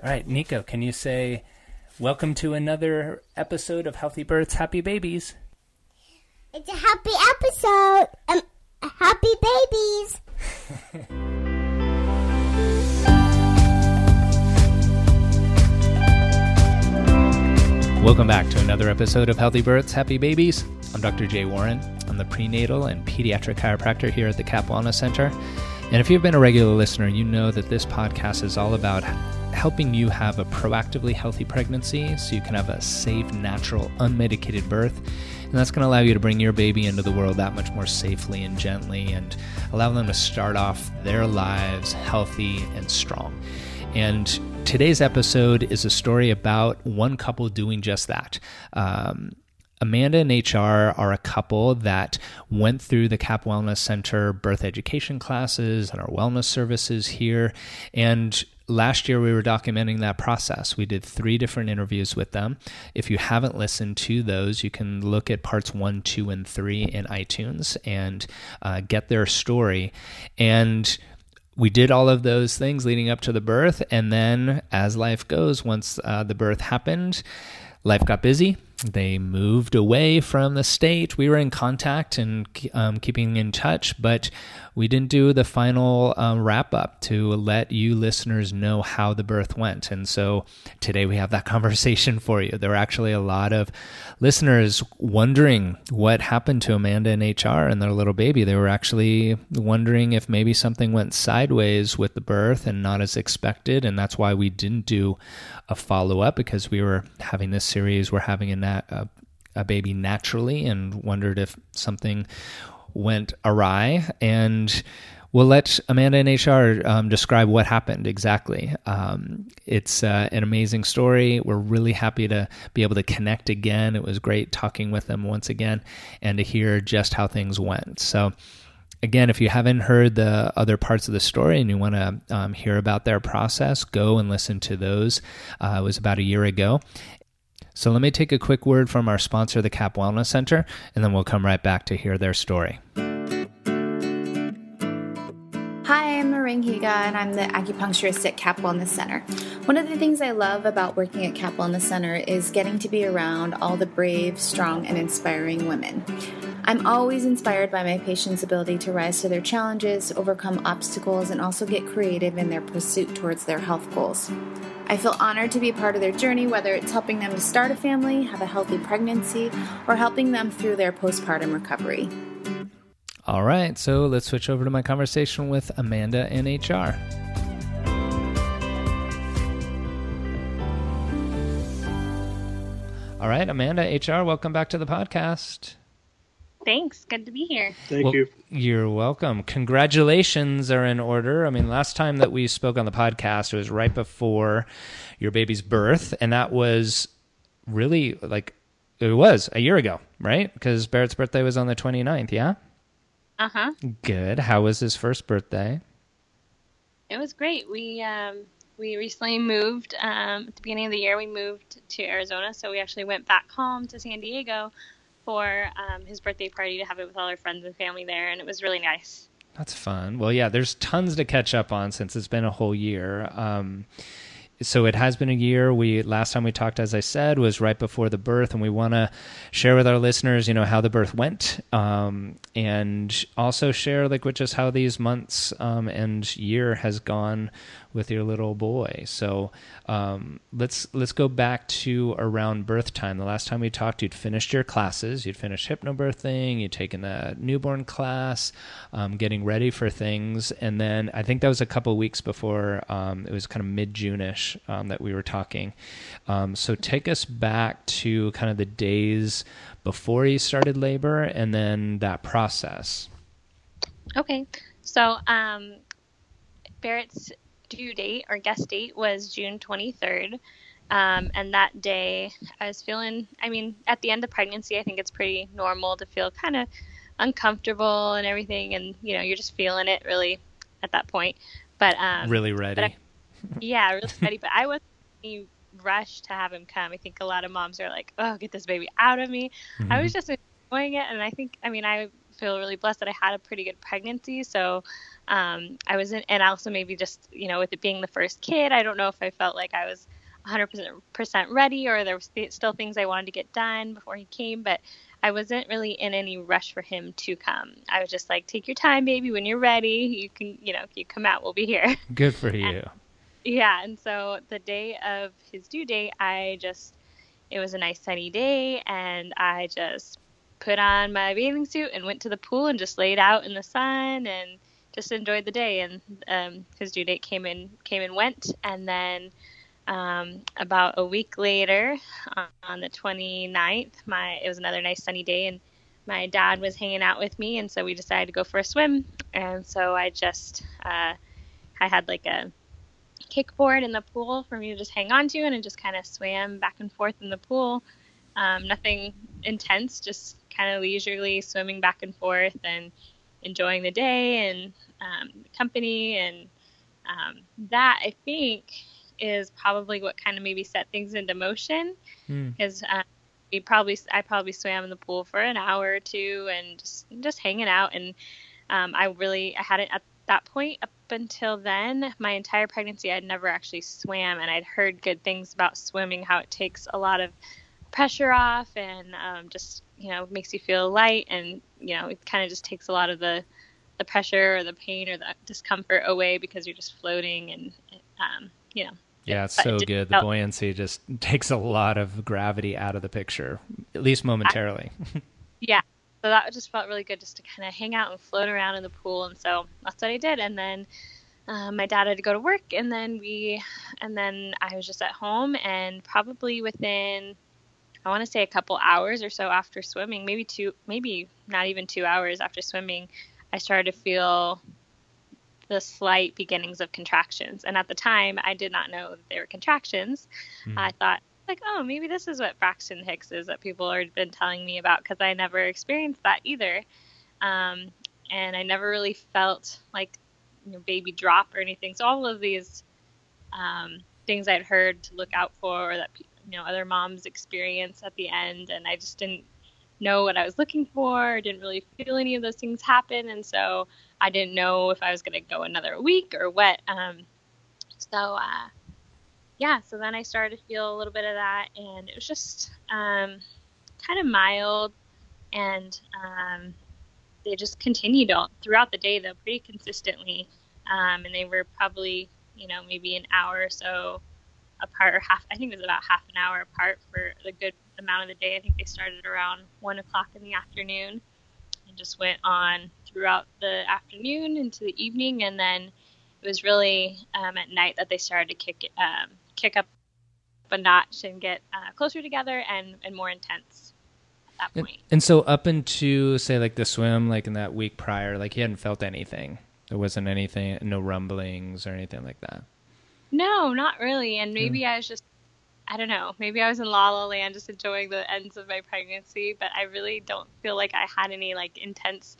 All right, Nico, can you say welcome to another episode of Healthy Births, Happy Babies? It's a happy episode. Um, happy babies. Welcome back to another episode of Healthy Births, Happy Babies. I'm Dr. Jay Warren. I'm the prenatal and pediatric chiropractor here at the CAP Wellness Center. And if you've been a regular listener, you know that this podcast is all about helping you have a proactively healthy pregnancy so you can have a safe, natural, unmedicated birth. And that's going to allow you to bring your baby into the world that much more safely and gently and allow them to start off their lives healthy and strong. And today's episode is a story about one couple doing just that. Um, Amanda and HR are a couple that went through the CAP Wellness Center birth education classes and our wellness services here. And last year we were documenting that process. We did three different interviews with them. If you haven't listened to those, you can look at parts one, two, and three in iTunes and uh, get their story. And we did all of those things leading up to the birth. And then, as life goes, once uh, the birth happened, life got busy. They moved away from the state. We were in contact and um, keeping in touch, but we didn't do the final um, wrap up to let you listeners know how the birth went. And so today we have that conversation for you. There were actually a lot of listeners wondering what happened to Amanda and HR and their little baby. They were actually wondering if maybe something went sideways with the birth and not as expected. And that's why we didn't do a follow up because we were having this series, we're having a, a, a baby naturally and wondered if something went awry. And we'll let Amanda and HR um, describe what happened exactly. Um, it's uh, an amazing story. We're really happy to be able to connect again. It was great talking with them once again and to hear just how things went. So, again, if you haven't heard the other parts of the story and you want to um, hear about their process, go and listen to those. Uh, it was about a year ago. So let me take a quick word from our sponsor, the CAP Wellness Center, and then we'll come right back to hear their story. Hi, I'm Maring Higa, and I'm the acupuncturist at CAP Wellness Center. One of the things I love about working at CAP Wellness Center is getting to be around all the brave, strong, and inspiring women. I'm always inspired by my patients' ability to rise to their challenges, overcome obstacles, and also get creative in their pursuit towards their health goals. I feel honored to be part of their journey, whether it's helping them to start a family, have a healthy pregnancy, or helping them through their postpartum recovery. All right, so let's switch over to my conversation with Amanda and HR. All right, Amanda, HR, welcome back to the podcast. Thanks. Good to be here. Thank Well, you. You're welcome. Congratulations are in order. I mean, last time that we spoke on the podcast, it was right before your baby's birth, and that was really like it was a year ago, right? Because Barrett's birthday was on the 29th, yeah? Uh huh. Good. How was his first birthday? It was great. We um, we recently moved um, at the beginning of the year. We moved to Arizona, so we actually went back home to San Diego for um, his birthday party to have it with all our friends and family there, and it was really nice. That's fun. Well, yeah, there's tons to catch up on since it's been a whole year. Um, so it has been a year. We last time we talked, as I said, was right before the birth, and we want to share with our listeners, you know, how the birth went, um, and also share like with just how these months um, and year has gone with your little boy. So um, let's let's go back to around birth time. The last time we talked, you'd finished your classes. You'd finished hypnobirthing. You'd taken the newborn class, um, getting ready for things, and then I think that was a couple weeks before. Um, it was kind of mid Um, that we were talking. Um, so take us back to kind of the days before you started labor, and then that process. Okay. So um, Barrett's due date or guest date was June 23rd. Um, and that day, I was feeling, I mean, at the end of pregnancy, I think it's pretty normal to feel kind of uncomfortable and everything. And, you know, you're just feeling it really at that point. But, um, really ready. but I- yeah, really ready. But I wasn't any rush to have him come. I think a lot of moms are like, oh, get this baby out of me. I was just enjoying it. And I think, I mean, I feel really blessed that I had a pretty good pregnancy. So um, I was in, and also maybe just you know with it being the first kid, I don't know if I felt like I was 100% ready or there was still things I wanted to get done before he came, but I wasn't really in any rush for him to come. I was just like, take your time, baby. When you're ready, you can, you know, if you come out, we'll be here. Good for you. And, yeah. And so the day of his due date, I just, it was a nice sunny day, and I just put on my bathing suit and went to the pool and just laid out in the sun and just enjoyed the day. And um, his due date came in, came and went, and then um, about a week later, on the 29th, my it was another nice sunny day, and my dad was hanging out with me, and so we decided to go for a swim. And so I just uh, I had like a kickboard in the pool for me to just hang on to, and I just kind of swam back and forth in the pool. Um, nothing intense, just kind of leisurely swimming back and forth and enjoying the day and um, company and um, that I think is probably what kind of maybe set things into motion because mm. uh, we probably I probably swam in the pool for an hour or two and just just hanging out and um, I really I hadn't at that point up until then my entire pregnancy I'd never actually swam and I'd heard good things about swimming how it takes a lot of pressure off and um, just you know makes you feel light and you know it kind of just takes a lot of the the pressure or the pain or the discomfort away because you're just floating and um, you know yeah, it's so good. The buoyancy just takes a lot of gravity out of the picture, at least momentarily. yeah. So that just felt really good just to kind of hang out and float around in the pool. And so that's what I did. And then um, my dad had to go to work. And then we, and then I was just at home. And probably within, I want to say a couple hours or so after swimming, maybe two, maybe not even two hours after swimming, I started to feel the slight beginnings of contractions. And at the time, I did not know that they were contractions. Mm. I thought, like, oh, maybe this is what Braxton Hicks is that people have been telling me about because I never experienced that either. Um, and I never really felt like you know, baby drop or anything. So all of these um, things I'd heard to look out for, or that you know other moms experience at the end, and I just didn't know what I was looking for. Didn't really feel any of those things happen, and so I didn't know if I was going to go another week or what. Um, so, uh, yeah, so then I started to feel a little bit of that, and it was just um, kind of mild, and um, they just continued all, throughout the day, though, pretty consistently. Um, and they were probably, you know, maybe an hour or so apart, or half, I think it was about half an hour apart for the good amount of the day. I think they started around 1 o'clock in the afternoon and just went on throughout the afternoon into the evening, and then it was really um, at night that they started to kick um, kick up a notch and get uh, closer together and, and more intense at that point. And, and so up into say like the swim, like in that week prior, like he hadn't felt anything. There wasn't anything, no rumblings or anything like that. No, not really. And maybe I was just I don't know. Maybe I was in La La Land just enjoying the ends of my pregnancy, but I really don't feel like I had any like intense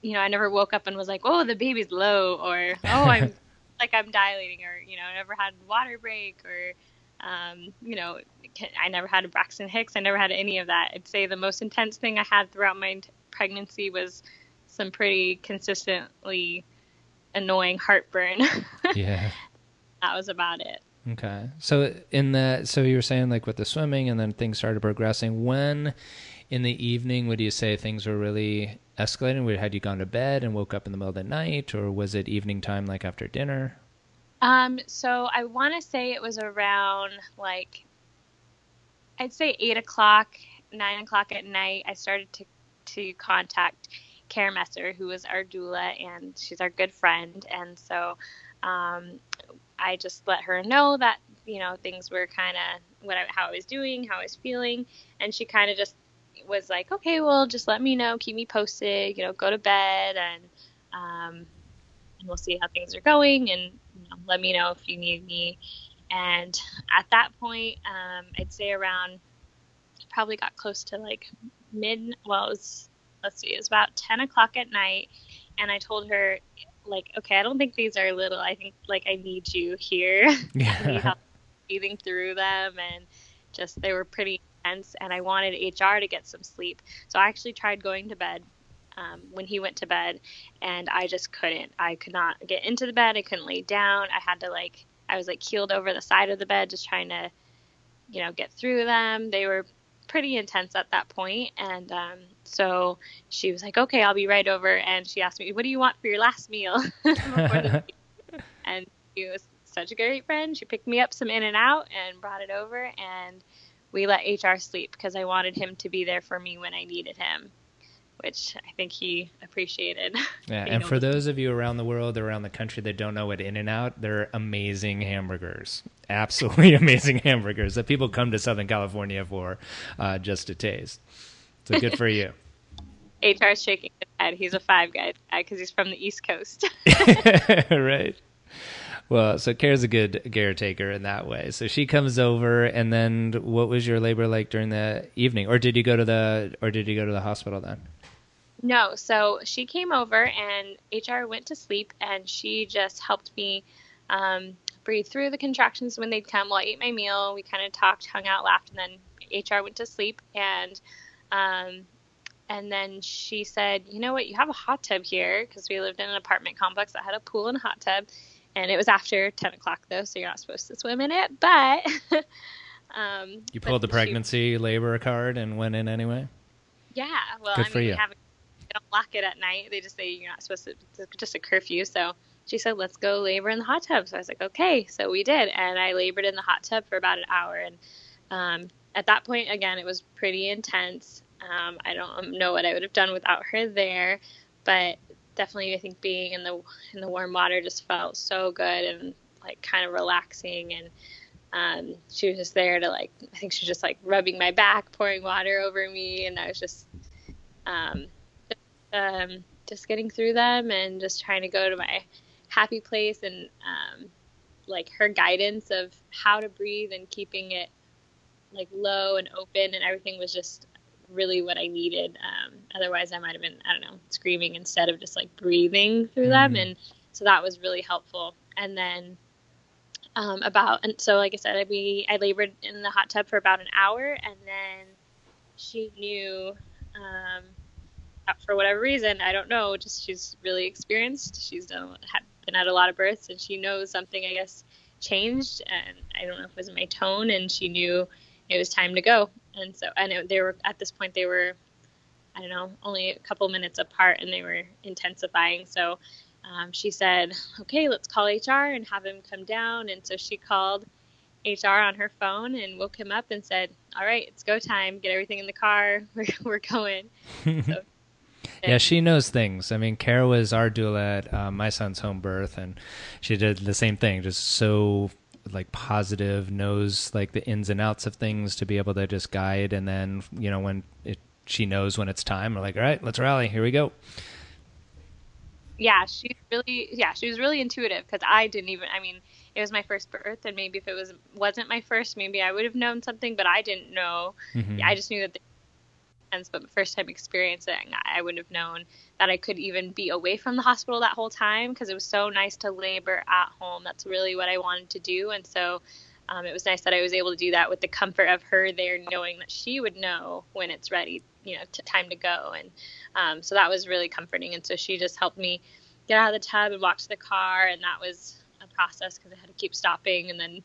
you know, I never woke up and was like, "Oh, the baby's low," or "Oh, I'm like I'm dilating," or you know, I never had water break, or um, you know, I never had a Braxton Hicks. I never had any of that. I'd say the most intense thing I had throughout my pregnancy was some pretty consistently annoying heartburn. yeah, that was about it. Okay, so in that, so you were saying like with the swimming, and then things started progressing. When in the evening would you say things were really escalating? Had you gone to bed and woke up in the middle of the night, or was it evening time, like after dinner? Um, so I want to say it was around like I'd say eight o'clock, nine o'clock at night. I started to to contact Karen Messer, who was our doula, and she's our good friend. And so um, I just let her know that you know things were kind of what I, how I was doing, how I was feeling, and she kind of just was like, okay, well, just let me know, keep me posted, you know, go to bed, and um, and we'll see how things are going, and you know, let me know if you need me. And at that point, um, I'd say around probably got close to like mid. Well, it was let's see, it was about ten o'clock at night, and I told her like, okay, I don't think these are little. I think like I need you here. Yeah. Breathing through them, and just they were pretty intense, and I wanted HR to get some sleep. So I actually tried going to bed um, when he went to bed, and I just couldn't. I could not get into the bed. I couldn't lay down. I had to like I was like keeled over the side of the bed, just trying to, you know, get through them. They were pretty intense at that point, and um, so she was like, "Okay, I'll be right over." And she asked me, "What do you want for your last meal?" and she was such a great friend. She picked me up some In-N-Out and brought it over, and we let HR sleep because I wanted him to be there for me when I needed him which I think he appreciated. Yeah, and for those of you around the world, or around the country that don't know what In-N-Out, they're amazing hamburgers, absolutely amazing hamburgers that people come to Southern California for uh, just to taste. So good for you. HR's shaking his head. He's a five guy guy because he's from the East Coast. right. Well, so Kara's a good caretaker in that way. So she comes over, and then what was your labor like during the evening, or did you go to the, or did you go to the hospital then? No, so she came over and HR went to sleep and she just helped me um, breathe through the contractions when they'd come Well, I ate my meal. We kind of talked, hung out, laughed, and then HR went to sleep and um, and then she said, "You know what? You have a hot tub here because we lived in an apartment complex that had a pool and a hot tub, and it was after 10 o'clock though, so you're not supposed to swim in it. But um, you pulled the pregnancy she, labor card and went in anyway. Yeah, well, Good I for mean, you. Have, they don't lock it at night. They just say you're not supposed to. It's just a curfew. So she said, "Let's go labor in the hot tub." So I was like, "Okay." So we did, and I labored in the hot tub for about an hour. And um, at that point, again, it was pretty intense. Um, I don't know what I would have done without her there, but definitely, I think being in the in the warm water just felt so good and like kind of relaxing and. Um, she was just there to like, I think she was just like rubbing my back, pouring water over me, and I was just um, um, just getting through them and just trying to go to my happy place and um, like her guidance of how to breathe and keeping it like low and open and everything was just really what I needed. Um, otherwise, I might have been I don't know screaming instead of just like breathing through mm-hmm. them, and so that was really helpful. And then um, about and so like I said, I we I labored in the hot tub for about an hour, and then she knew um, for whatever reason, I don't know. Just she's really experienced. She's done been at a lot of births, and she knows something. I guess changed, and I don't know if it was my tone, and she knew it was time to go. And so, and it, they were at this point they were, I don't know, only a couple minutes apart, and they were intensifying. So um, she said, "Okay, let's call HR and have him come down." And so she called HR on her phone and woke him up and said, "All right, it's go time. Get everything in the car. We're, we're going." so yeah, she knows things. I mean, Kara was our doula at uh, my son's home birth, and she did the same thing. Just so like positive, knows like the ins and outs of things to be able to just guide. And then you know when it, she knows when it's time, we're like, all right, let's rally. Here we go. Yeah, she's really yeah she was really intuitive because I didn't even. I mean, it was my first birth, and maybe if it was wasn't my first, maybe I would have known something, but I didn't know. Mm-hmm. I just knew that but first time experiencing, I wouldn't have known that I could even be away from the hospital that whole time because it was so nice to labor at home. That's really what I wanted to do. And so um, it was nice that I was able to do that with the comfort of her there, knowing that she would know when it's ready, you know, to, time to go. And um, so that was really comforting. And so she just helped me get out of the tub and walk to the car. And that was a process because I had to keep stopping and then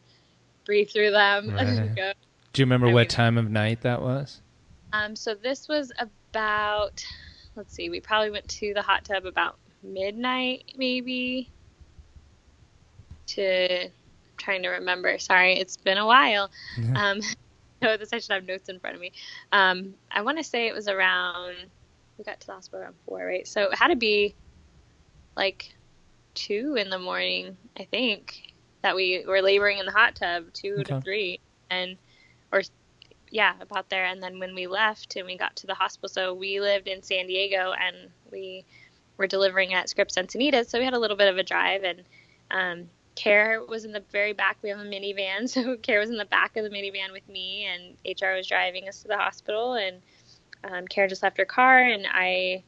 breathe through them. Right. Do you remember I what mean, time of night that was? Um, so this was about, let's see, we probably went to the hot tub about midnight, maybe. To trying to remember. Sorry, it's been a while. Yeah. Um, no, this I should have notes in front of me. Um, I want to say it was around. We got to the hospital around four, right? So it had to be like two in the morning, I think, that we were laboring in the hot tub, two okay. to three, and or yeah, about there. And then when we left and we got to the hospital, so we lived in San Diego and we were delivering at Scripps Encinitas, so we had a little bit of a drive. And um, Care was in the very back. We have a minivan, so Care was in the back of the minivan with me, and HR was driving us to the hospital. And um, Care just left her car, and I.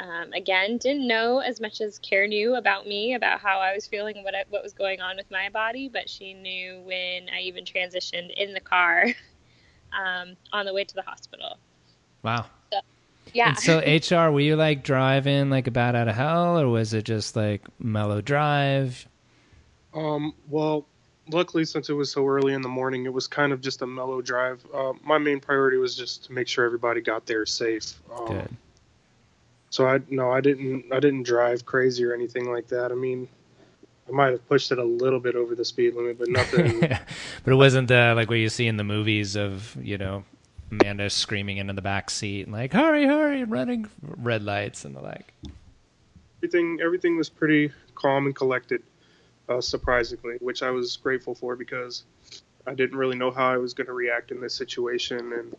Um, again, didn't know as much as Care knew about me, about how I was feeling, what I, what was going on with my body. But she knew when I even transitioned in the car um, on the way to the hospital. Wow. So, Yeah. And so HR, were you like driving like a bat out of hell, or was it just like mellow drive? Um, well, luckily, since it was so early in the morning, it was kind of just a mellow drive. Uh, my main priority was just to make sure everybody got there safe. Um, Good. So I no, I didn't. I didn't drive crazy or anything like that. I mean, I might have pushed it a little bit over the speed limit, but nothing. but it wasn't uh, like what you see in the movies of you know Amanda screaming into the back seat and like hurry, hurry, running red lights and the like. everything everything was pretty calm and collected, uh, surprisingly, which I was grateful for because I didn't really know how I was going to react in this situation, and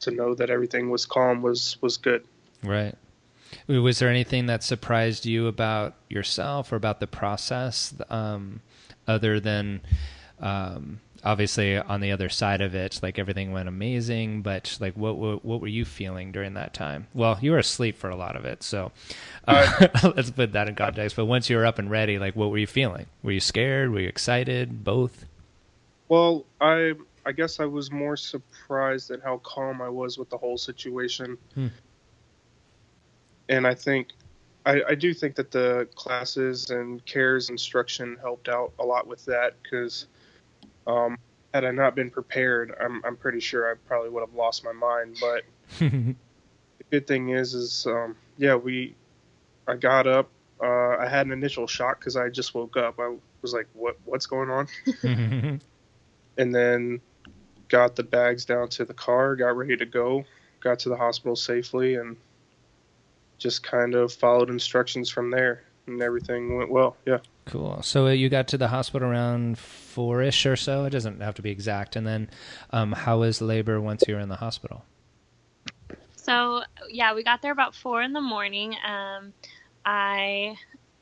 to know that everything was calm was was good. Right. Was there anything that surprised you about yourself or about the process, um, other than um, obviously on the other side of it, like everything went amazing, but like what what, what were you feeling during that time? Well, you were asleep for a lot of it, so uh, let's put that in context. But once you were up and ready, like what were you feeling? Were you scared? Were you excited? Both? Well, I I guess I was more surprised at how calm I was with the whole situation. Hmm. And I think I, I do think that the classes and cares instruction helped out a lot with that because um, had I not been prepared, I'm I'm pretty sure I probably would have lost my mind. But the good thing is, is um, yeah, we I got up. Uh, I had an initial shock because I just woke up. I was like, "What? What's going on?" and then got the bags down to the car, got ready to go, got to the hospital safely, and just kind of followed instructions from there, and everything went well. Yeah. Cool. So uh, you got to the hospital around four ish or so. It doesn't have to be exact. And then, um, how was labor once you were in the hospital? So yeah, we got there about four in the morning. Um, I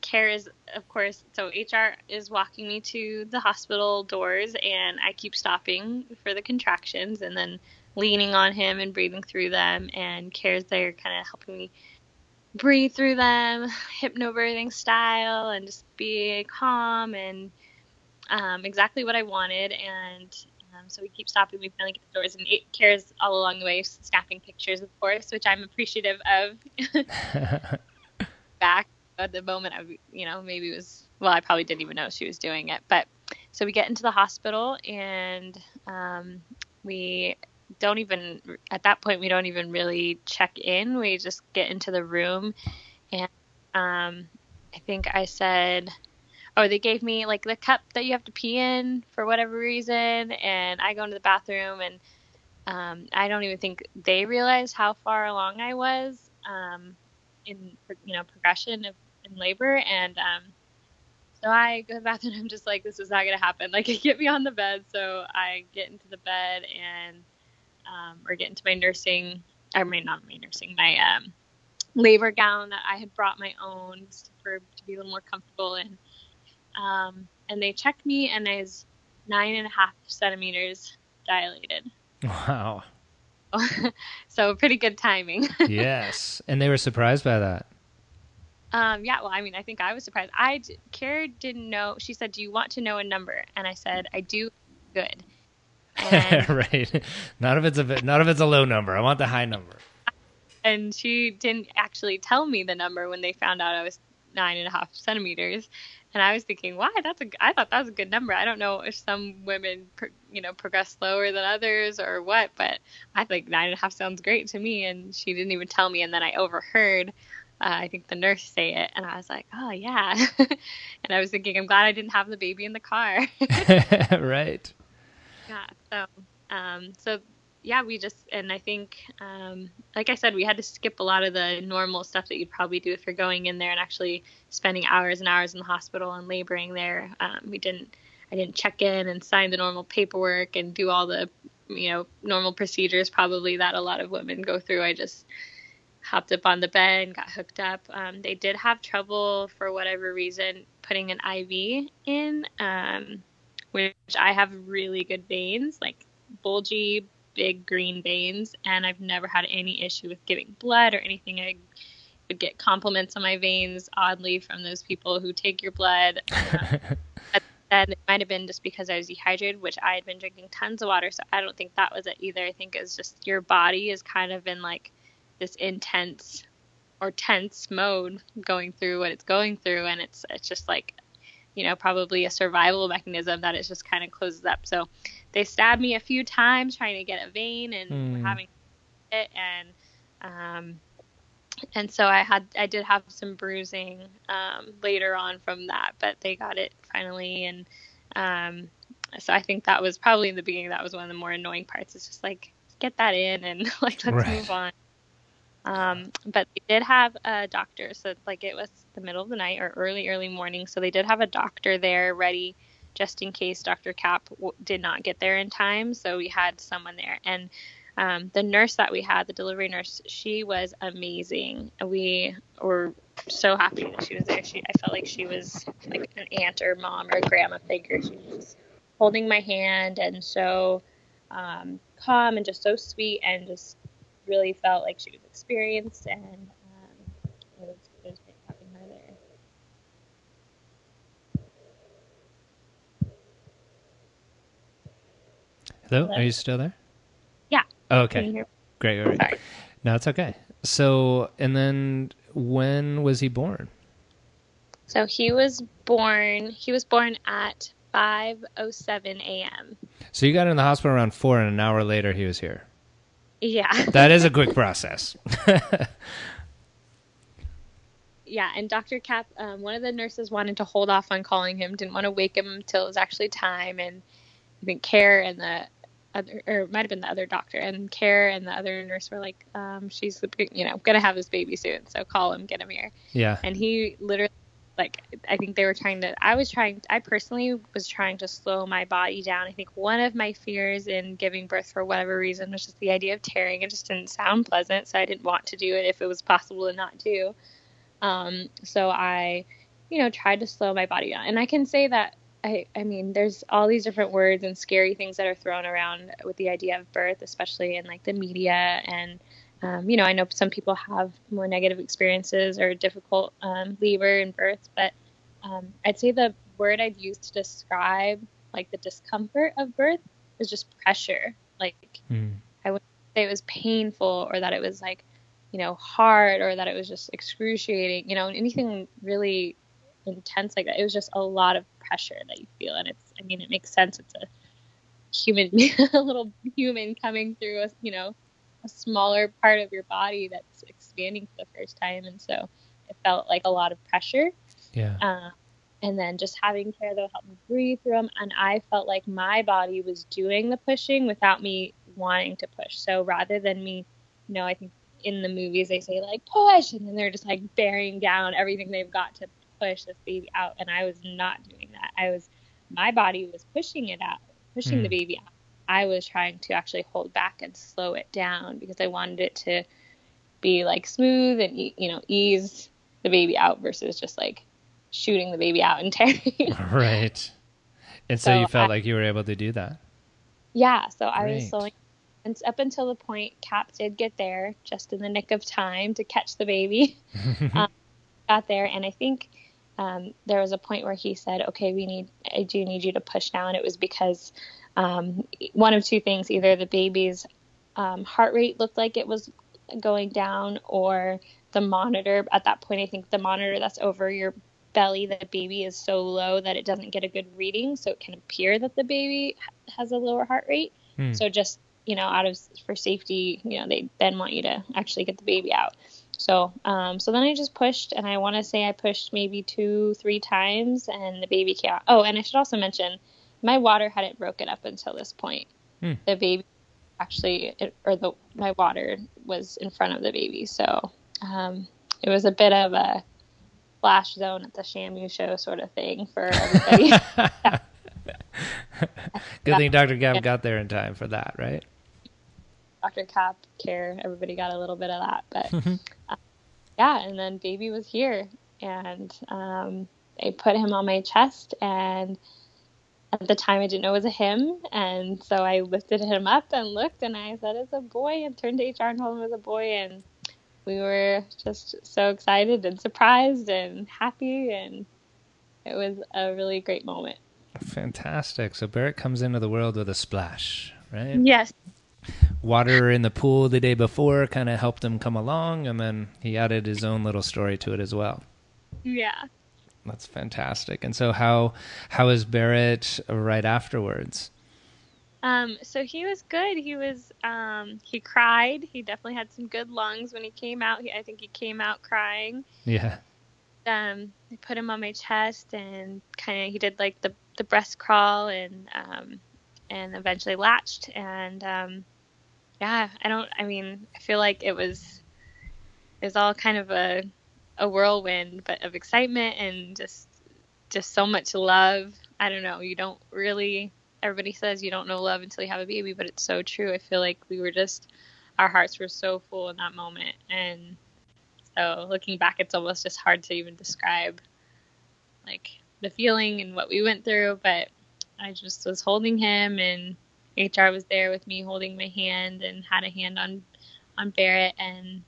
care is of course so HR is walking me to the hospital doors and I keep stopping for the contractions and then leaning on him and breathing through them and cares there kind of helping me breathe through them hypnobirthing style and just be calm and um, exactly what I wanted and um, so we keep stopping we finally get the doors and it cares all along the way snapping pictures of course which I'm appreciative of back at the moment I, you know, maybe it was, well, I probably didn't even know she was doing it. But so we get into the hospital and um, we don't even, at that point, we don't even really check in. We just get into the room. And um, I think I said, oh, they gave me like the cup that you have to pee in for whatever reason. And I go into the bathroom and um, I don't even think they realized how far along I was. Um, in you know progression of in labor and um so I go to the bathroom I'm just like this is not gonna happen like get me on the bed so I get into the bed and um or get into my nursing I mean not my nursing my um labor gown that I had brought my own for to be a little more comfortable in um and they checked me and I was nine and a half centimeters dilated Wow. so pretty good timing yes. And they were surprised by that. Um, yeah, well, I mean, I think I was surprised. I, d- Kara didn't know. She said, "Do you want to know a number?" And I said, "I do." Good. Right. Not if it's a bit, not if it's a low number. I want the high number. and she didn't actually tell me the number when they found out I was nine and a half centimeters. And I was thinking, why? That's a. I thought that was a good number. I don't know if some women, you know, progress slower than others or what, but I think nine and a half sounds great to me. And she didn't even tell me. And then I overheard uh, I think the nurse say it, and I was like, oh yeah. and I was thinking, I'm glad I didn't have the baby in the car. right. Yeah. So, um, so yeah, we just, and I think, um, like I said, we had to skip a lot of the normal stuff that you'd probably do if you're going in there and actually spending hours and hours in the hospital and laboring there. Um, we didn't, I didn't check in and sign the normal paperwork and do all the, you know, normal procedures probably that a lot of women go through. I just hopped up on the bed and got hooked up. Um, they did have trouble for whatever reason putting an IV in, um, which I have really good veins, like bulgy, big green veins, and I've never had any issue with giving blood or anything. I would get compliments on my veins, oddly, from those people who take your blood. and it might have been just because I was dehydrated, which I had been drinking tons of water, so I don't think that was it either. I think it's just your body is kind of in like this intense or tense mode going through what it's going through and it's it's just like you know probably a survival mechanism that it just kind of closes up so they stabbed me a few times trying to get a vein and Mm. having it and um and so I had I did have some bruising um, later on from that, but they got it finally, and um, so I think that was probably in the beginning that was one of the more annoying parts. It's just like get that in and like let's Right. move on. Um, but they did have a doctor, so like it was the middle of the night or early early morning, so they did have a doctor there ready just in case Dr. Cap w- did not get there in time. So we had someone there, and um, the nurse that we had, the delivery nurse, she was amazing. We were so happy that she was there. She, I felt like she was like an aunt or mom or grandma figure. She was holding my hand and so um, calm and just so sweet and just really felt like she was experienced and um, it was was having her there. Hello, Hello? are you still there? Yeah. Oh, okay. Great, great. Sorry. No, it's okay. So, and then when was he born? So he was born. He was born at 5:07 a.m. So you got in the hospital around four, and an hour later he was here. Yeah. That is a quick process. yeah, and Dr. Cap, um, one of the nurses wanted to hold off on calling him, didn't want to wake him until it was actually time, and I think Care and the other, or it might have been the other doctor, and Care and the other nurse were like, um, she's, you know, gonna have this baby soon, so call him, get him here, yeah. and he literally, like, I think they were trying to, I was trying, I personally was trying to slow my body down. I think one of my fears in giving birth for whatever reason was just the idea of tearing. It just didn't sound pleasant, so I didn't want to do it if it was possible to not do. Um, so I, you know, tried to slow my body down. And I can say that I, I mean, there's all these different words and scary things that are thrown around with the idea of birth, especially in like the media. And, um, you know, I know some people have more negative experiences or difficult um, labor and birth, but um, I'd say the word I'd use to describe like the discomfort of birth is just pressure. Like, Hmm. say it was painful or that it was like you know hard or that it was just excruciating you know anything really intense like that it was just a lot of pressure that you feel and it's i mean it makes sense it's a human a little human coming through a you know a smaller part of your body that's expanding for the first time and so it felt like a lot of pressure Yeah. uh, and then just having care that'll help me breathe through them. And I felt like my body was doing the pushing without me wanting to push. So rather than me, you know, I think in the movies they say like push, and then they're just like bearing down everything they've got to push this baby out. And I was not doing that. I was, my body was pushing it out, pushing Hmm. the baby out. I was trying to actually hold back and slow it down because I wanted it to be like smooth and you know ease the baby out versus just like shooting the baby out and tearing. Right. And so, So you felt I- like you were able to do that. yeah, so I was slowing. And up until the point Cap did get there, just in the nick of time to catch the baby. um, got there, and I think um, there was a point where he said, "Okay, we need. I do need you to push now." And it was because um, one of two things: either the baby's um, heart rate looked like it was going down, or the monitor. At that point, I think the monitor that's over your belly, the baby is so low that it doesn't get a good reading, so it can appear that the baby has a lower heart rate. Hmm. So just you know, out of for safety, you know, they then want you to actually get the baby out. So, um, so then I just pushed, and I want to say I pushed maybe two, three times, and the baby came out. Oh, and I should also mention, my water hadn't broken up until this point. Hmm. The baby actually, it, or the my water was in front of the baby, so um, it was a bit of a flash zone at the Shamu show sort of thing for everybody. Good thing Dr. Cap got there in time for that, right? Dr. Cap, Care, everybody got a little bit of that. But uh, yeah, and then baby was here, and um, they put him on my chest, and at the time I didn't know it was a him, and so I lifted him up and looked, and I said it's a boy, and turned to HR and told him it was a boy, and we were just so excited and surprised and happy, and it was a really great moment. Fantastic. So Barrett comes into the world with a splash, right? Yes. water in the pool the day before kind of helped him come along, and then he added his own little story to it as well. Yeah. That's fantastic. And so, how how is Barrett right afterwards? Um, so he was good. He was um, he cried. He definitely had some good lungs when he came out. He, I think he came out crying. Yeah. Um, I put him on my chest and kind of he did like the the breast crawl and um, and eventually latched and um, yeah. I don't. I mean, I feel like it was it was all kind of a a whirlwind, but of excitement and just just so much love. I don't know. You don't really everybody says you don't know love until you have a baby, but it's so true. I feel like we were just our hearts were so full in that moment, and so looking back, it's almost just hard to even describe like the feeling and what we went through. But I just was holding him, and HR was there with me, holding my hand, and had a hand on on Barrett, and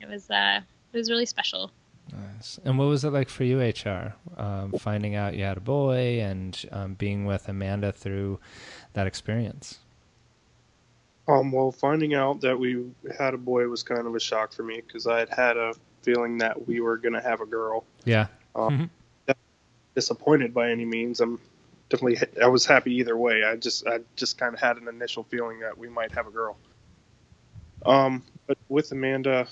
it was uh it was really special. Nice. And what was it like for you, HR, um, finding out you had a boy and um, being with Amanda through that experience? Um, well, finding out that we had a boy was kind of a shock for me because I had had a feeling that we were going to have a girl. Yeah. Um, mm-hmm. Disappointed by any means. I'm definitely. I was happy either way. I just, I just kind of had an initial feeling that we might have a girl. Um, but with Amanda,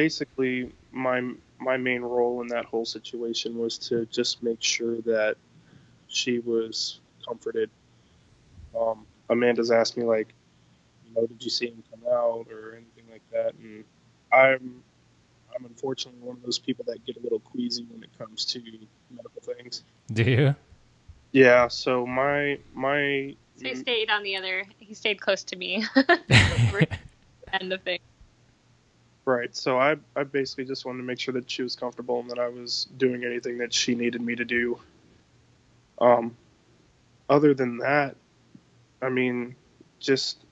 basically my my main role in that whole situation was to just make sure that she was comforted. Um, Amanda's asked me like, you know, did you see him come out or anything like that? And I'm I'm unfortunately one of those people that get a little queasy when it comes to medical things. Do you? Yeah. So my my. So he stayed on the other. He stayed close to me. End of thing. Right. So I I basically just wanted to make sure that she was comfortable and that I was doing anything that she needed me to do. Um, other than that, I mean, just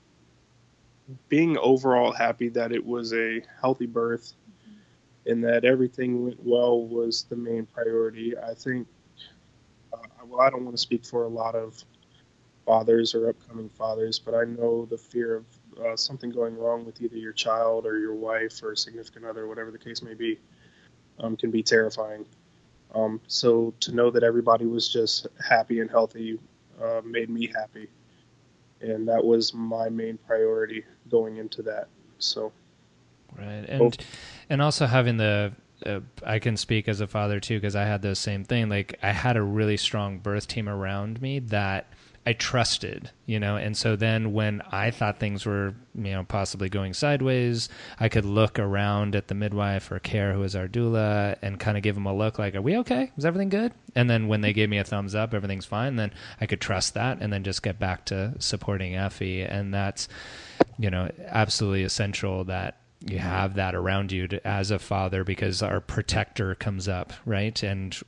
being overall happy that it was a healthy birth and that everything went well was the main priority. I think. Uh, well, I don't want to speak for a lot of fathers or upcoming fathers, but I know the fear of uh, something going wrong with either your child or your wife or significant other, whatever the case may be, um, can be terrifying. Um, so to know that everybody was just happy and healthy uh, made me happy, and that was my main priority going into that. So, right, and and also having the uh, I can speak as a father too because I had the same thing. Like I had a really strong birth team around me that I trusted, you know, and so then when I thought things were, you know, possibly going sideways, I could look around at the midwife or care who was our doula and kind of give them a look like, "Are we okay? Is everything good?" And then when they gave me a thumbs up, everything's fine. Then I could trust that, and then just get back to supporting Effie, and that's, you know, absolutely essential that you have that around you to, as a father because our protector comes up, right? And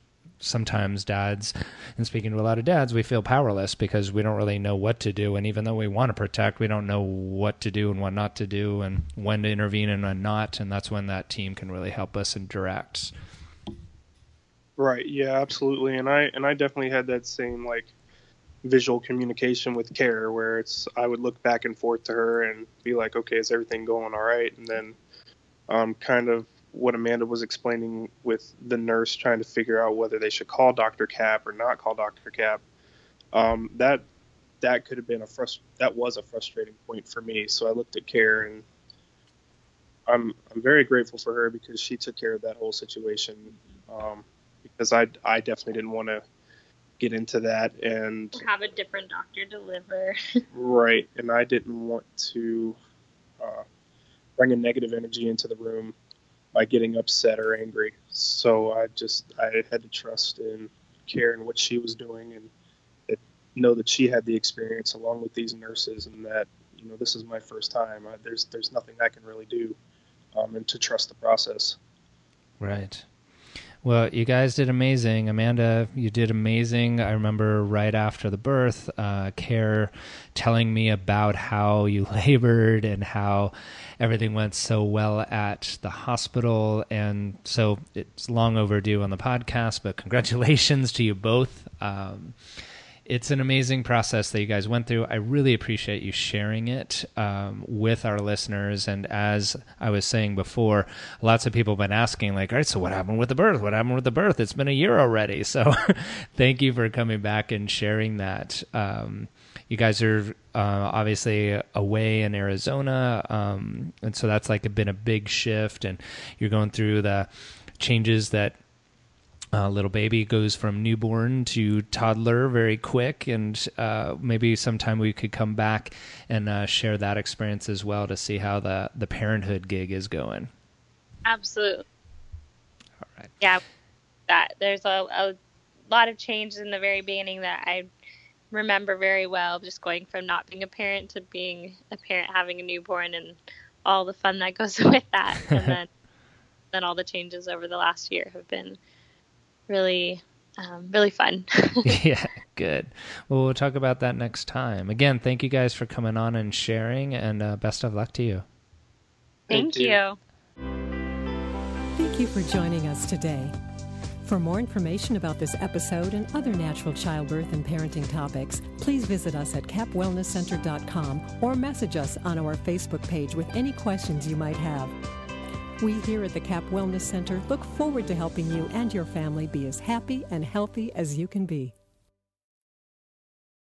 sometimes dads, and speaking to a lot of dads, we feel powerless because we don't really know what to do. And even though we want to protect, we don't know what to do and what not to do and when to intervene and when not. And that's when that team can really help us and direct. Right. Yeah, absolutely. And I, and I definitely had that same like visual communication with care where it's, I would look back and forth to her and be like, okay, is everything going all right? And then, um, kind of what Amanda was explaining with the nurse trying to figure out whether they should call Dr. Cap or not call Dr. Cap. Um, that that could have been a frust- that was a frustrating point for me. So I looked at Care and I'm I'm very grateful for her because she took care of that whole situation. Um, because I I definitely didn't want to get into that and have a different doctor deliver. right, and I didn't want to uh, bring a negative energy into the room by getting upset or angry. So I just I had to trust in Karen what she was doing and that, know that she had the experience along with these nurses and that you know this is my first time. I, there's there's nothing I can really do, um, and to trust the process. Right. Well, you guys did amazing. Amanda, you did amazing. I remember right after the birth, uh, Care telling me about how you labored and how everything went so well at the hospital. And so it's long overdue on the podcast, but congratulations to you both. Um, it's an amazing process that you guys went through. I really appreciate you sharing it um, with our listeners. And as I was saying before, lots of people have been asking, like, all right, so what happened with the birth? What happened with the birth? It's been a year already. So thank you for coming back and sharing that. Um, you guys are uh, obviously away in Arizona, um, and so that's like been a big shift, and you're going through the changes that uh, little baby goes from newborn to toddler very quick, and uh, maybe sometime we could come back and uh, share that experience as well to see how the the parenthood gig is going. Absolutely. All right. Yeah, that there's a, a lot of changes in the very beginning that I remember very well. Just going from not being a parent to being a parent, having a newborn, and all the fun that goes with that, and then then all the changes over the last year have been really um, really fun. yeah, good. Well, we'll talk about that next time. Again, thank you guys for coming on and sharing, and uh, best of luck to you. Thank, Thank you. you. Thank you for joining us today. For more information about this episode and other natural childbirth and parenting topics, please visit us at capwellnesscenter.com or message us on our Facebook page with any questions you might have. We here at the CAP Wellness Center look forward to helping you and your family be as happy and healthy as you can be.